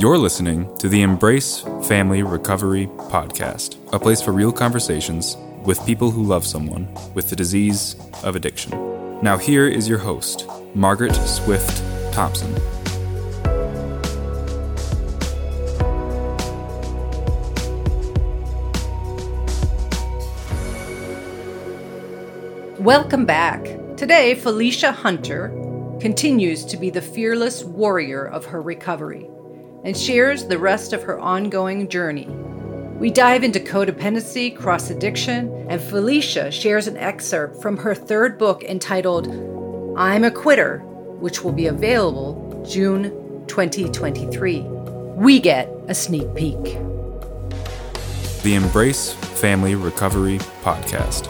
You're listening to the Embrace Family Recovery Podcast, a place for real conversations with people who love someone with the disease of addiction. Now, here is your host, Margaret Swift Thompson. Welcome back. Today, Felisha Hunter continues to be the fearless warrior of her recovery and shares the rest of her ongoing journey. We dive into codependency, cross addiction, and Felisha shares an excerpt from her third book entitled I'm a Quitter, which will be available June 2023. We get a sneak peek. The Embrace Family Recovery Podcast.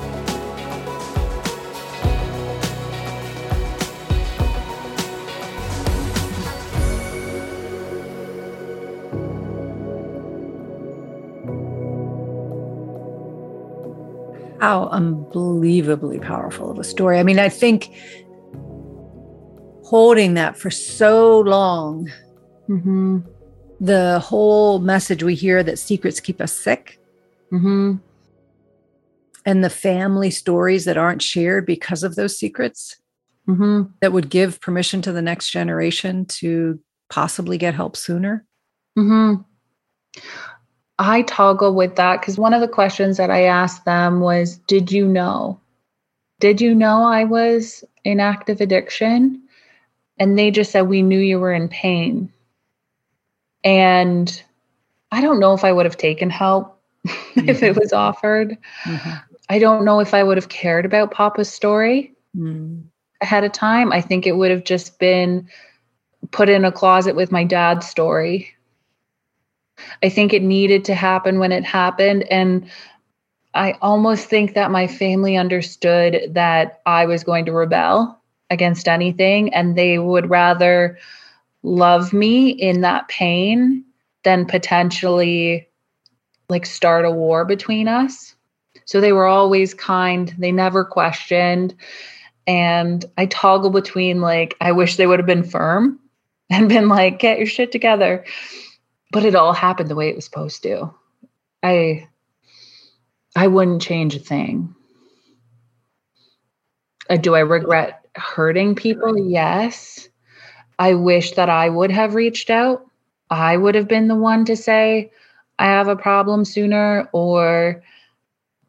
How unbelievably powerful of a story. I mean, I think holding that for so long, mm-hmm. the whole message we hear that secrets keep us sick, mm-hmm. and the family stories that aren't shared because of those secrets mm-hmm. that would give permission to the next generation to possibly get help sooner. I toggle with that because one of the questions that I asked them was Did you know? Did you know I was in active addiction? And they just said, We knew you were in pain. And I don't know if I would have taken help mm-hmm. if it mm-hmm. was offered. Mm-hmm. I don't know if I would have cared about Papa's story mm. ahead of time. I think it would have just been put in a closet with my dad's story I think it needed to happen when it happened. And I almost think that my family understood that I was going to rebel against anything and they would rather love me in that pain than potentially like start a war between us. So they were always kind, they never questioned. And I toggle between like, I wish they would have been firm and been like, get your shit together but it all happened the way it was supposed to. I I wouldn't change a thing. Uh, do I regret hurting people? Yes. I wish that I would have reached out. I would have been the one to say, I have a problem sooner, or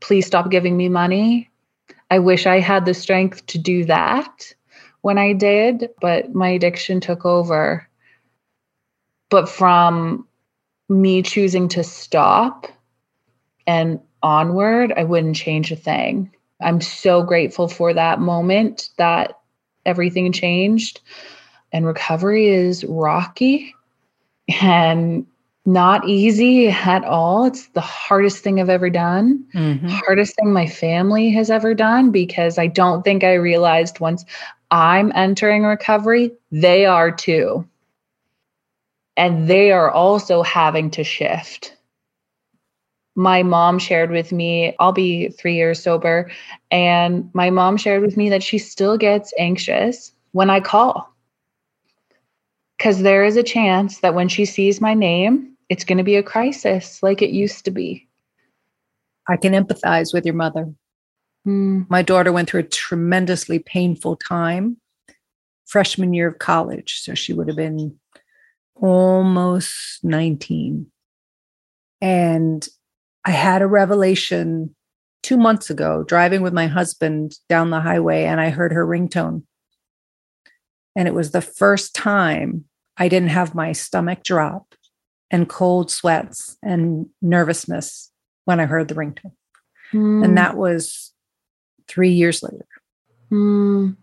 please stop giving me money. I wish I had the strength to do that when I did, but my addiction took over. But from me choosing to stop and onward, I wouldn't change a thing. I'm so grateful for that moment that everything changed. And recovery is rocky and not easy at all. It's the hardest thing I've ever done, mm-hmm. hardest thing my family has ever done because I don't think I realized once I'm entering recovery, they are too and they are also having to shift. My mom shared with me, I'll be three years sober, and my mom shared with me that she still gets anxious when I call. Because there is a chance that when she sees my name, it's going to be a crisis like it used to be. I can empathize with your mother. Mm. My daughter went through a tremendously painful time freshman year of college. So she would have been almost 19. And I had a revelation two months ago driving with my husband down the highway, and I heard her ringtone. And it was the first time I didn't have my stomach drop and cold sweats and nervousness when I heard the ringtone. Mm. And hmm. that was three years later. Mm.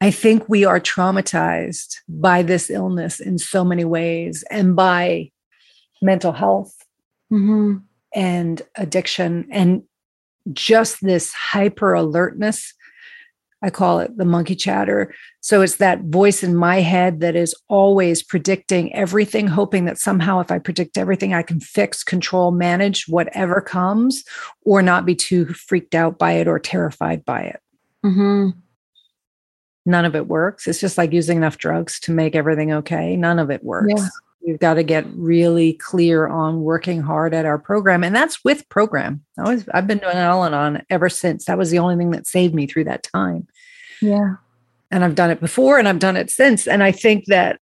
I think we are traumatized by this illness in so many ways and by mental health mm-hmm. and addiction and just this hyper alertness. I call it the monkey chatter. So it's that voice in my head that is always predicting everything, hoping that somehow, if I predict everything, I can fix, control, manage whatever comes, or not be too freaked out by it or terrified by it. Mm-hmm none of it works. It's just like using enough drugs to make everything okay. None of it works. Yeah. we've got to get really clear on working hard at our program. And that's with program. I was, I've been doing Al Anon ever since. That was the only thing that saved me through that time. Yeah. And I've done it before and I've done it since. And I think that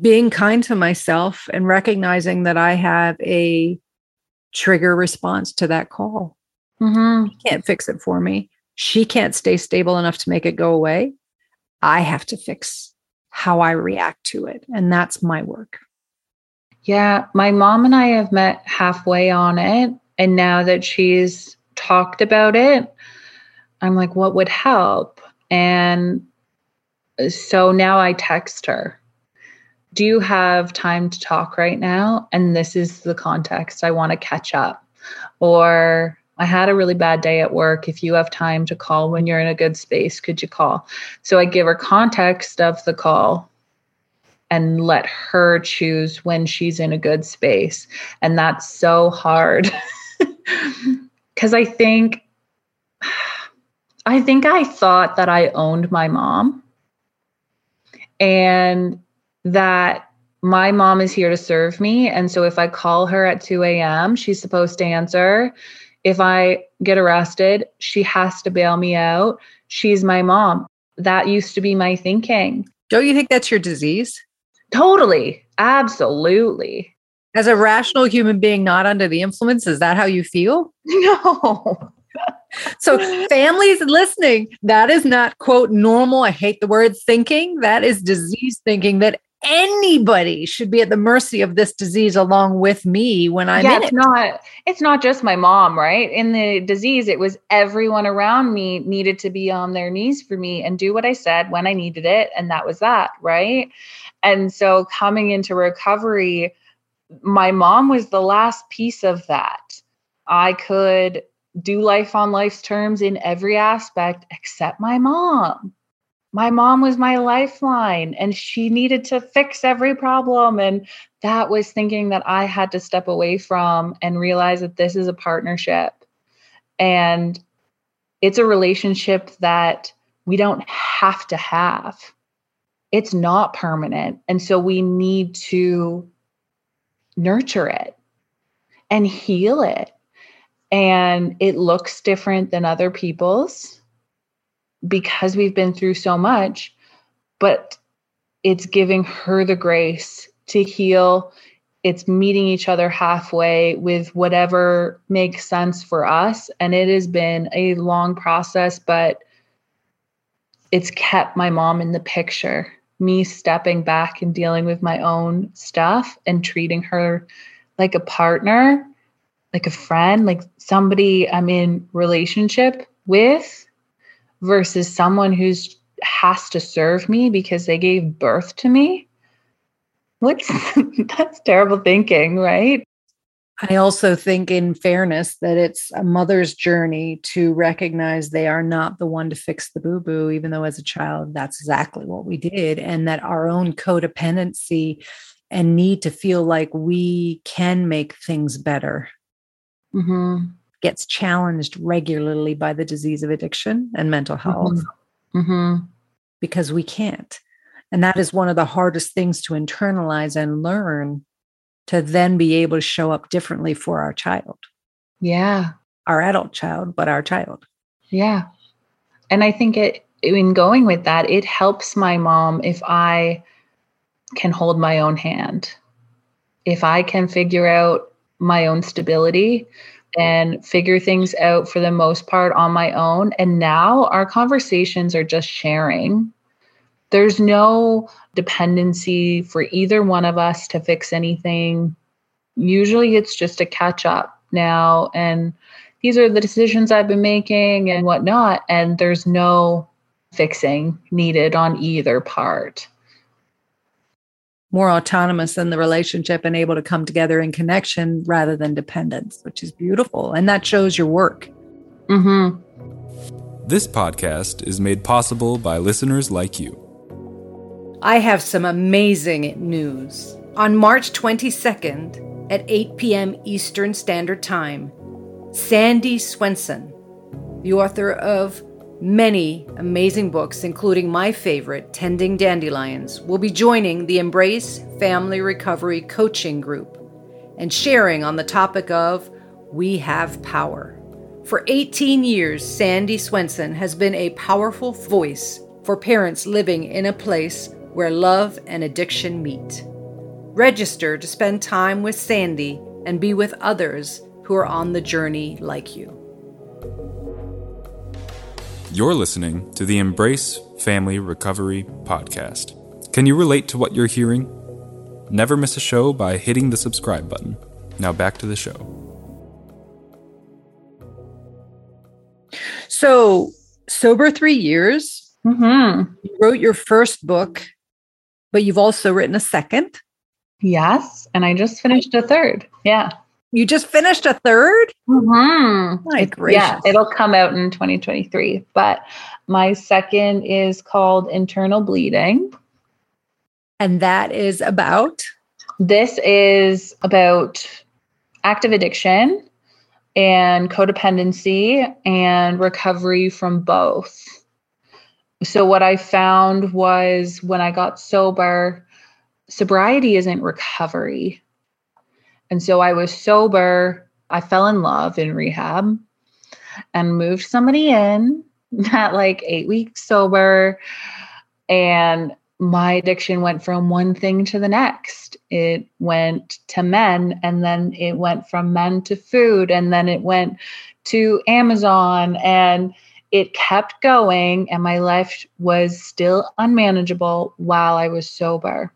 being kind to myself and recognizing that I have a trigger response to that call. Mm-hmm. She can't fix it for me. She can't stay stable enough to make it go away. I have to fix how I react to it. And that's my work. Yeah. My mom and I have met halfway on it. And now that she's talked about it, I'm like, what would help? And so now I text her do you have time to talk right now? And this is the context. I want to catch up. Or I had a really bad day at work. If you have time to call when you're in a good space, could you call? So I give her context of the call and let her choose when she's in a good space. And that's so hard. Cuz I think I think I thought that I owned my mom. And that my mom is here to serve me. And so if I call her at 2 a.m., she's supposed to answer. If I get arrested, she has to bail me out. She's my mom. That used to be my thinking. Don't you think that's your disease? Totally. Absolutely. As a rational human being not under the influence, is that how you feel? No. so families listening, that is not quote normal. I hate the word thinking. That is disease thinking that anybody should be at the mercy of this disease along with me when I'm yeah, in it's it. not it's not just my mom, right? In the disease, it was everyone around me needed to be on their knees for me and do what I said when I needed it. And that was that, right? And so coming into recovery, my mom was the last piece of that. I could do life on life's terms in every aspect except my mom my mom was my lifeline and she needed to fix every problem. And that was thinking that I had to step away from and realize that this is a partnership. And it's a relationship that we don't have to have. It's not permanent. And so we need to nurture it and heal it. And it looks different than other people's because we've been through so much, but it's giving her the grace to heal. It's meeting each other halfway with whatever makes sense for us. And it has been a long process, but it's kept my mom in the picture. Me stepping back and dealing with my own stuff and treating her like a partner, like a friend, like somebody I'm in relationship with versus someone who's has to serve me because they gave birth to me? What's that's terrible thinking right? I also think, in fairness, that it's a mother's journey to recognize they are not the one to fix the boo boo, even though as a child, that's exactly what we did. And that our own codependency and need to feel like we can make things better. Mm-hmm gets challenged regularly by the disease of addiction and mental health mm-hmm. Mm-hmm. because we can't. And that is one of the hardest things to internalize and learn to then be able to show up differently for our child. Yeah. Our adult child, but our child. Yeah. And I think it, in going with that, it helps my mom if I can hold my own hand. If I can figure out my own stability, and figure things out for the most part on my own. And now our conversations are just sharing. There's no dependency for either one of us to fix anything. Usually it's just a catch up now. And these are the decisions I've been making and whatnot. And there's no fixing needed on either part more autonomous in the relationship and able to come together in connection rather than dependence, which is beautiful. And that shows your work. Mm-hmm. This podcast is made possible by listeners like you. I have some amazing news. On March 22nd at 8 p.m. Eastern Standard Time, Sandy Swenson, the author of Many amazing books, including my favorite, Tending Dandelions, will be joining the Embrace Family Recovery Coaching Group and sharing on the topic of We Have Power. For 18 years, Sandy Swenson has been a powerful voice for parents living in a place where love and addiction meet. Register to spend time with Sandy and be with others who are on the journey like you. You're listening to the Embrace Family Recovery Podcast. Can you relate to what you're hearing? Never miss a show by hitting the subscribe button. Now back to the show. So, sober three years, Mm-hmm. you wrote your first book, but you've also written a second. Yes. And I just finished a third. Yeah. You just finished a third? Mm-hmm. My gracious. Yeah, it'll come out in 2023. But my second is called Internal Bleeding. And that is about This is about active addiction and codependency and recovery from both. So, what I found was when I got sober, sobriety isn't recovery. And so I was sober. I fell in love in rehab and moved somebody in at like eight weeks sober. And my addiction went from one thing to the next. It went to men, and then it went from men to food, and then it went to Amazon, and it kept going. And my life was still unmanageable while I was sober.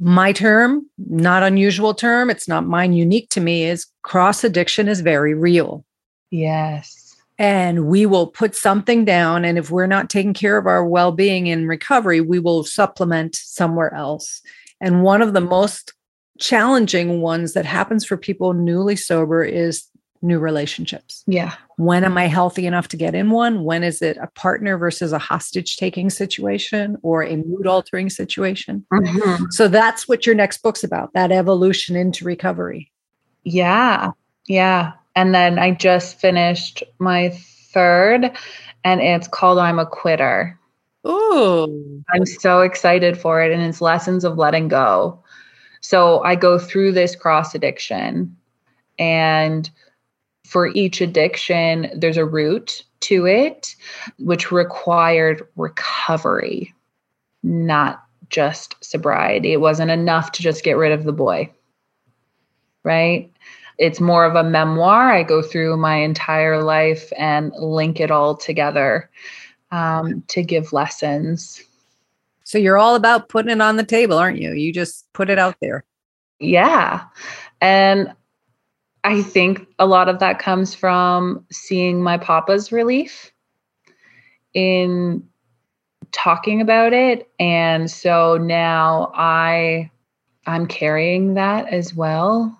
My term, not unusual term. It's not mine, unique to me, is cross addiction is very real. Yes. and we will put something down and if we're not taking care of our well-being in recovery we will supplement somewhere else and one of the most challenging ones that happens for people newly sober is new relationships Yeah. when am i healthy enough to get in one when is it a partner versus a hostage taking situation or a mood altering situation Mhm. so that's what your next book's about that evolution into recovery Yeah. Yeah. And then I just finished my third, and it's called I'm a Quitter. oh I'm so excited for it, and it's lessons of letting go. So I go through this cross addiction, and for each addiction, there's a route to it, which required recovery, not just sobriety. It wasn't enough to just get rid of the boy, right? It's more of a memoir. I go through my entire life and link it all together um, to give lessons. so you're all about putting it on the table aren't you you just put it out there Yeah. And I think a lot of that comes from seeing my papa's relief in talking about it. And so now I I'm carrying that as well.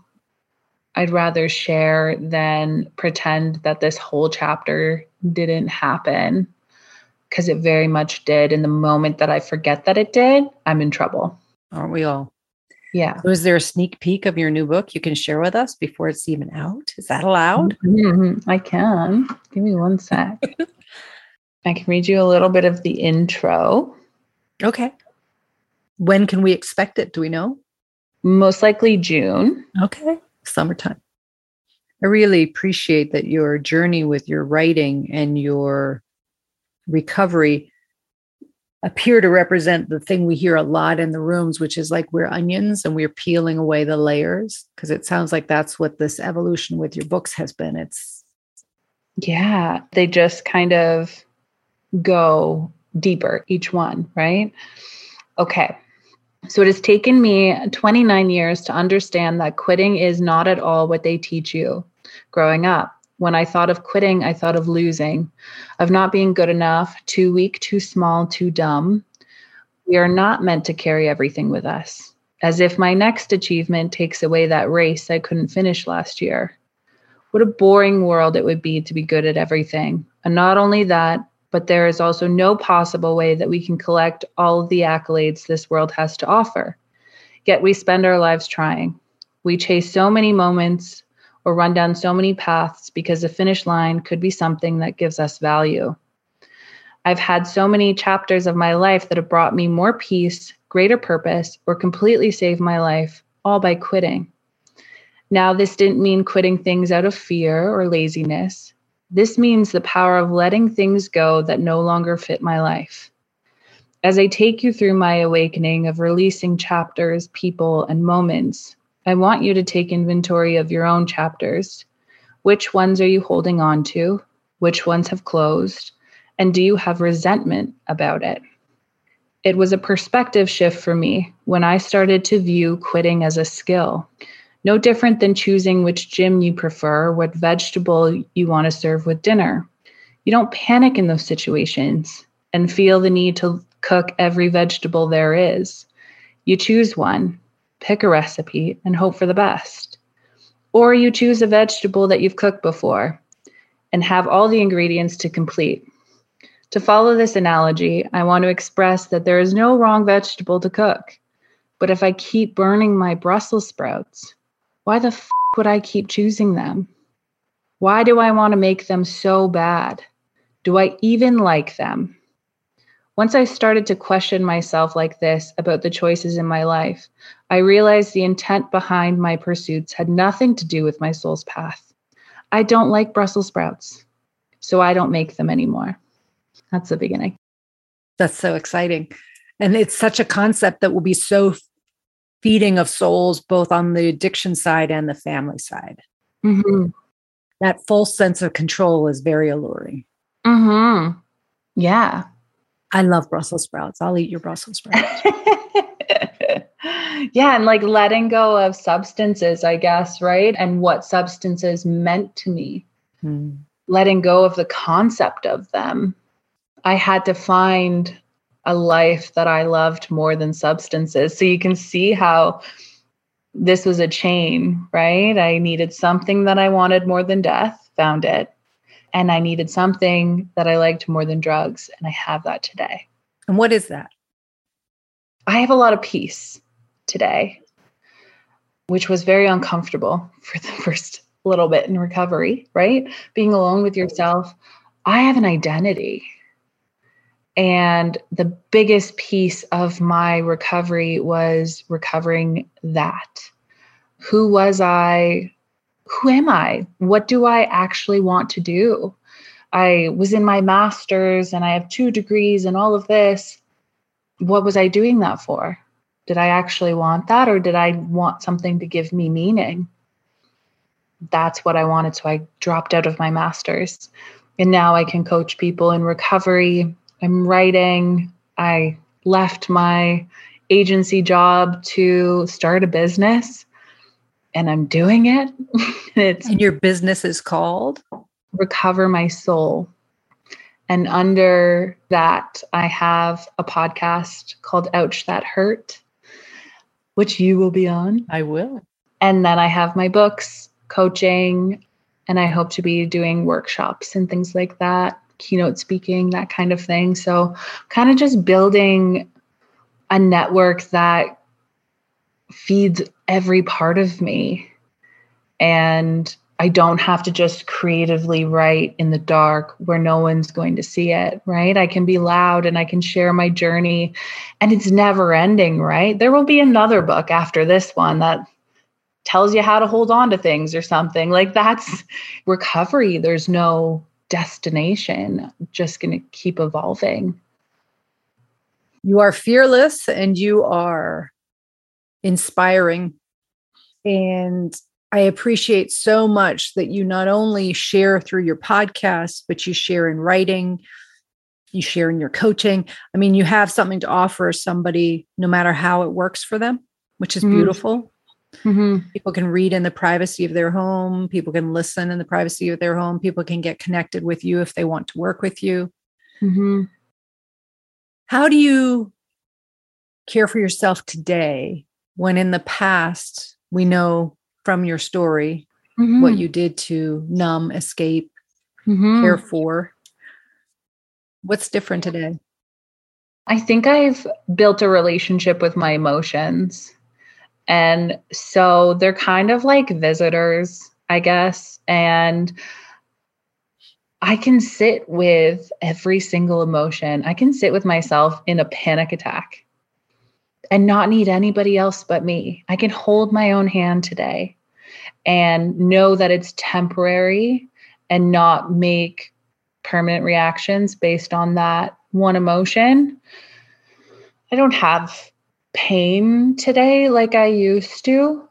I'd rather share than pretend that this whole chapter didn't happen because it very much did. And the moment that I forget that it did, I'm in trouble. aren't we all Yeah. So is there a sneak peek of your new book you can share with us before it's even out? Is that allowed? Mhm, I can. Give me one sec. I can read you a little bit of the intro. Okay. When can we expect it? Do we know? Most likely June. Okay. Summertime. I really appreciate that your journey with your writing and your recovery appear to represent the thing we hear a lot in the rooms, which is like we're onions and we're peeling away the layers. Because it sounds like that's what this evolution with your books has been. It's Yeah. They just kind of go deeper, each one, right? Okay. So it has taken me 29 years to understand that quitting is not at all what they teach you growing up. When I thought of quitting, I thought of losing, of not being good enough, too weak, too small, too dumb. We are not meant to carry everything with us, as if my next achievement takes away that race I couldn't finish last year. What a boring world it would be to be good at everything. And not only that, but there is also no possible way that we can collect all of the accolades this world has to offer. Yet we spend our lives trying. We chase so many moments or run down so many paths because the finish line could be something that gives us value. I've had so many chapters of my life that have brought me more peace, greater purpose, or completely saved my life, all by quitting. Now, this didn't mean quitting things out of fear or laziness. This means the power of letting things go that no longer fit my life. As I take you through my awakening of releasing chapters, people, and moments, I want you to take inventory of your own chapters. Which ones are you holding on to? Which ones have closed? And do you have resentment about it? It was a perspective shift for me when I started to view quitting as a skill. No different than choosing which gym you prefer, what vegetable you want to serve with dinner. You don't panic in those situations and feel the need to cook every vegetable there is. You choose one, pick a recipe, and hope for the best. Or you choose a vegetable that you've cooked before and have all the ingredients to complete. To follow this analogy, I want to express that there is no wrong vegetable to cook. But if I keep burning my Brussels sprouts, why the f would I keep choosing them? Why do I want to make them so bad? Do I even like them? Once I started to question myself like this about the choices in my life, I realized the intent behind my pursuits had nothing to do with my soul's path. I don't like Brussels sprouts, so I don't make them anymore. That's the beginning. That's so exciting. And it's such a concept that will be so feeding of souls, both on the addiction side and the family side. Mm-hmm. That full sense of control is very alluring. Mm-hmm. Yeah. I love Brussels sprouts. I'll eat your Brussels sprouts. yeah. And like letting go of substances, I guess, right? And what substances meant to me. Mm. Letting go of the concept of them I had to find a life that I loved more than substances. So you can see how this was a chain, right? I needed something that I wanted more than death, found it. And I needed something that I liked more than drugs. And I have that today. And what is that? I have a lot of peace today, which was very uncomfortable for the first little bit in recovery, right? Being alone with yourself. I have an identity. And the biggest piece of my recovery was recovering that. Who was I? Who am I? What do I actually want to do? I was in my master's and I have two degrees and all of this. What was I doing that for? Did I actually want that or did I want something to give me meaning? That's what I wanted. So I dropped out of my master's. And now I can coach people in recovery I'm writing. I left my agency job to start a business and I'm doing it. it's and your business is called Recover My Soul. And under that, I have a podcast called Ouch That Hurt, which you will be on. I will. And then I have my books, coaching, and I hope to be doing workshops and things like that keynote speaking, that kind of thing. So, kind of just building a network that feeds every part of me. And I don't have to just creatively write in the dark where no one's going to see it, right? I can be loud and I can share my journey and it's never ending, right? There will be another book after this one that tells you how to hold on to things or something. Like that's recovery. There's no destination, just going to keep evolving. You are fearless and you are inspiring. And I appreciate so much that you not only share through your podcast, but you share in writing, you share in your coaching. I mean, you have something to offer somebody no matter how it works for them, which is mm. beautiful. Mm-hmm. People can read in the privacy of their home. People can listen in the privacy of their home. People can get connected with you if they want to work with you. Mm-hmm. How do you care for yourself today when in the past we know from your story mm-hmm. what you did to numb, escape, mm-hmm. care for? What's different today? I think I've built a relationship with my emotions and so they're kind of like visitors. I guess. And I can sit with every single emotion. I can sit with myself in a panic attack and not need anybody else but me. I can hold my own hand today and know that it's temporary and not make permanent reactions based on that one emotion. I don't have pain today like I used to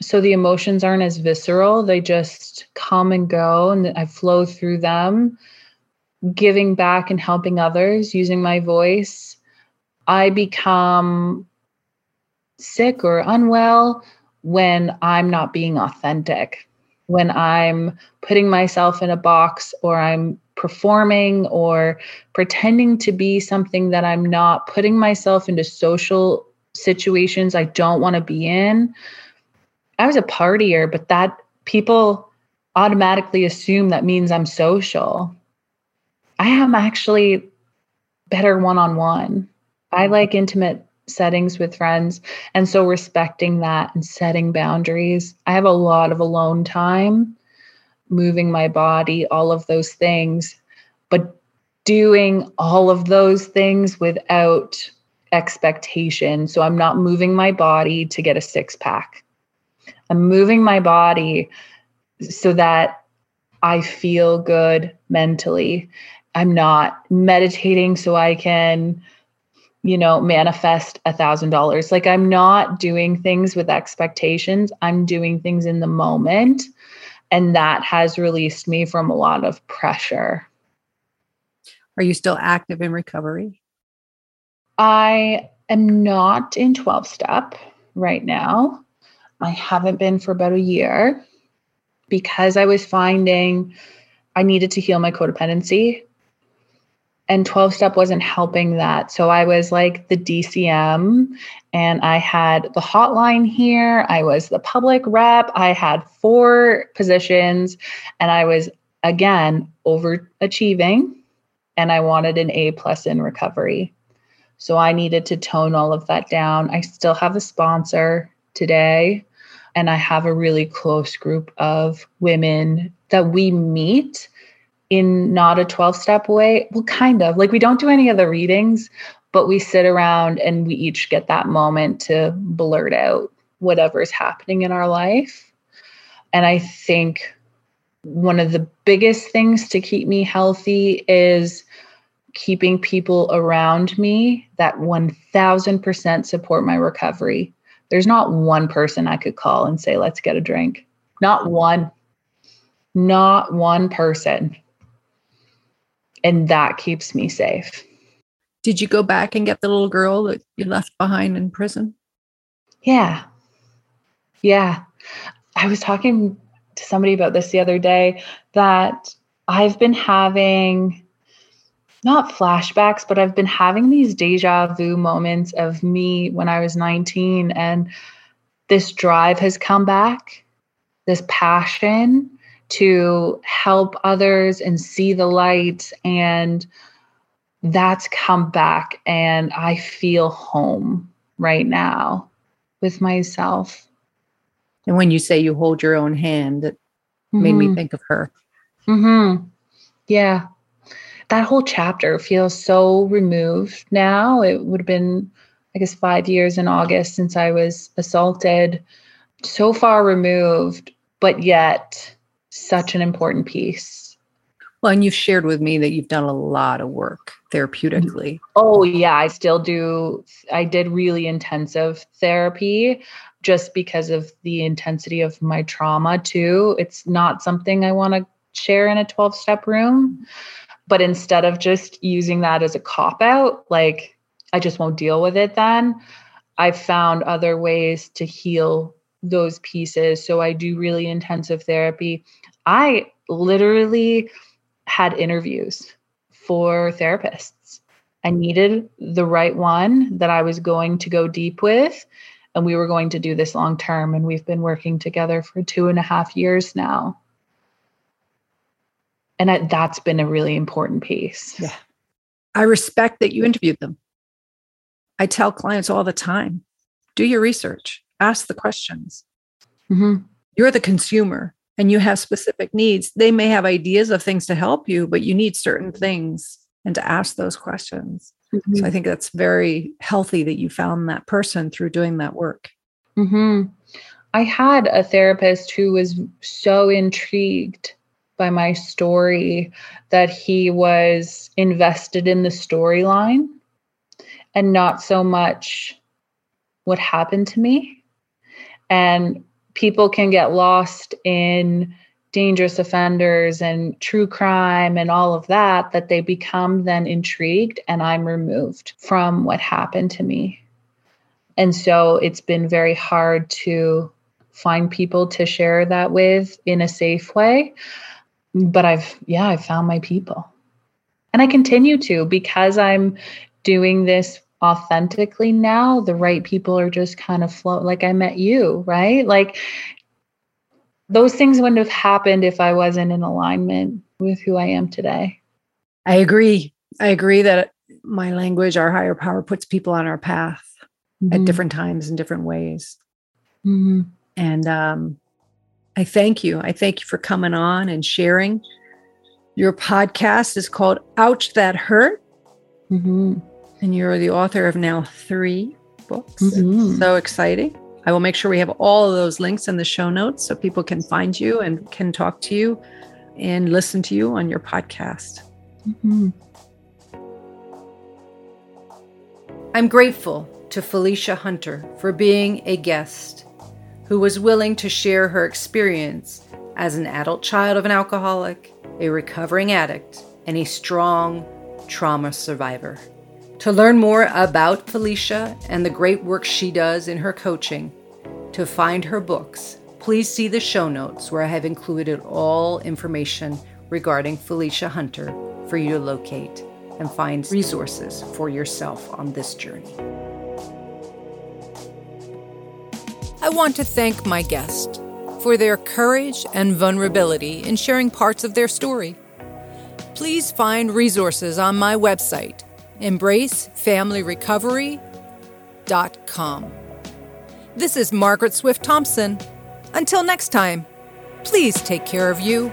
so the emotions aren't as visceral they just come and go and i flow through them giving back and helping others using my voice i become sick or unwell when i'm not being authentic when i'm putting myself in a box or i'm performing or pretending to be something that i'm not putting myself into social situations i don't want to be in I was a partier, but that people automatically assume that means I'm social. I am actually better one on one. I like intimate settings with friends. And so respecting that and setting boundaries. I have a lot of alone time, moving my body, all of those things, but doing all of those things without expectation. So I'm not moving my body to get a six pack. I'm moving my body so that I feel good mentally. I'm not meditating so I can, you know, manifest a thousand dollars. Like I'm not doing things with expectations. I'm doing things in the moment. And that has released me from a lot of pressure. Are you still active in recovery? I am not in 12 step right now. I haven't been for about a year because I was finding I needed to heal my codependency. And 12 step wasn't helping that. So I was like the DCM and I had the hotline here. I was the public rep. I had four positions and I was again overachieving and I wanted an A plus in recovery. So I needed to tone all of that down. I still have a sponsor today and I have a really close group of women that we meet in not a 12 step way. Well, kind of like we don't do any of the readings, but we sit around and we each get that moment to blurt out whatever's happening in our life. And I think one of the biggest things to keep me healthy is keeping people around me that 1000% support my recovery there's not one person I could call and say, let's get a drink. Not one. Not one person. And that keeps me safe. Did you go back and get the little girl that you left behind in prison? Yeah. Yeah. I was talking to somebody about this the other day that I've been having not flashbacks, but I've been having these deja vu moments of me when I was 19 and this drive has come back, this passion to help others and see the light and that's come back and I feel home right now with myself. And when you say you hold your own hand, it mm-hmm. made me mm-hmm. think of her. Mhm. Yeah that whole chapter feels so removed now. It would have been, I guess, five years in August since I was assaulted. So far removed, but yet such an important piece. Well, and you've shared with me that you've done a lot of work therapeutically. Oh, yeah. I still do. I did really intensive therapy just because of the intensity of my trauma, too. It's not something I want to share in a 12 step room. But instead of just using that as a cop out, like I just won't deal with it then, I've found other ways to heal those pieces. So I do really intensive therapy. I literally had interviews for therapists. I needed the right one that I was going to go deep with. And we were going to do this long term. And we've been working together for two and a half years now and I, that's been a really important piece yeah i respect that you interviewed them i tell clients all the time do your research ask the questions mm-hmm. you're the consumer and you have specific needs, they may have ideas of things to help you, but you need certain things and to ask those questions. Mm-hmm. So I think that's very healthy that you found that person through doing that work. Mm-hmm. I had a therapist who was so intrigued by my story that he was invested in the storyline and not so much what happened to me. And people can get lost in dangerous offenders and true crime and all of that, that they become then intrigued and I'm removed from what happened to me. And so it's been very hard to find people to share that with in a safe way. But I've, yeah, I've found my people. And I continue to because I'm doing this authentically now. The right people are just kind of flow. Like I met you, right? Like those things wouldn't have happened if I wasn't in alignment with who I am today. I agree. I agree that my language, our higher power, puts people on our path mm-hmm. at different times in different ways. Mm-hmm. And um, I thank you. I thank you for coming on and sharing. Your podcast is called Ouch That Hurt. Mm-hmm. And you're the author of now three books. Mm-hmm. So exciting. I will make sure we have all of those links in the show notes so people can find you and can talk to you and listen to you on your podcast. Mm-hmm. I'm grateful to Felisha Hunter for being a guest who was willing to share her experience as an adult child of an alcoholic, a recovering addict, and a strong trauma survivor. To learn more about Felisha and the great work she does in her coaching, to find her books, please see the show notes where I have included all information regarding Felisha Hunter for you to locate and find resources for yourself on this journey. I want to thank my guest for their courage and vulnerability in sharing parts of their story. Please find resources on my website embracefamilyrecovery.com. This is Margaret Swift Thompson. Until next time, please take care of you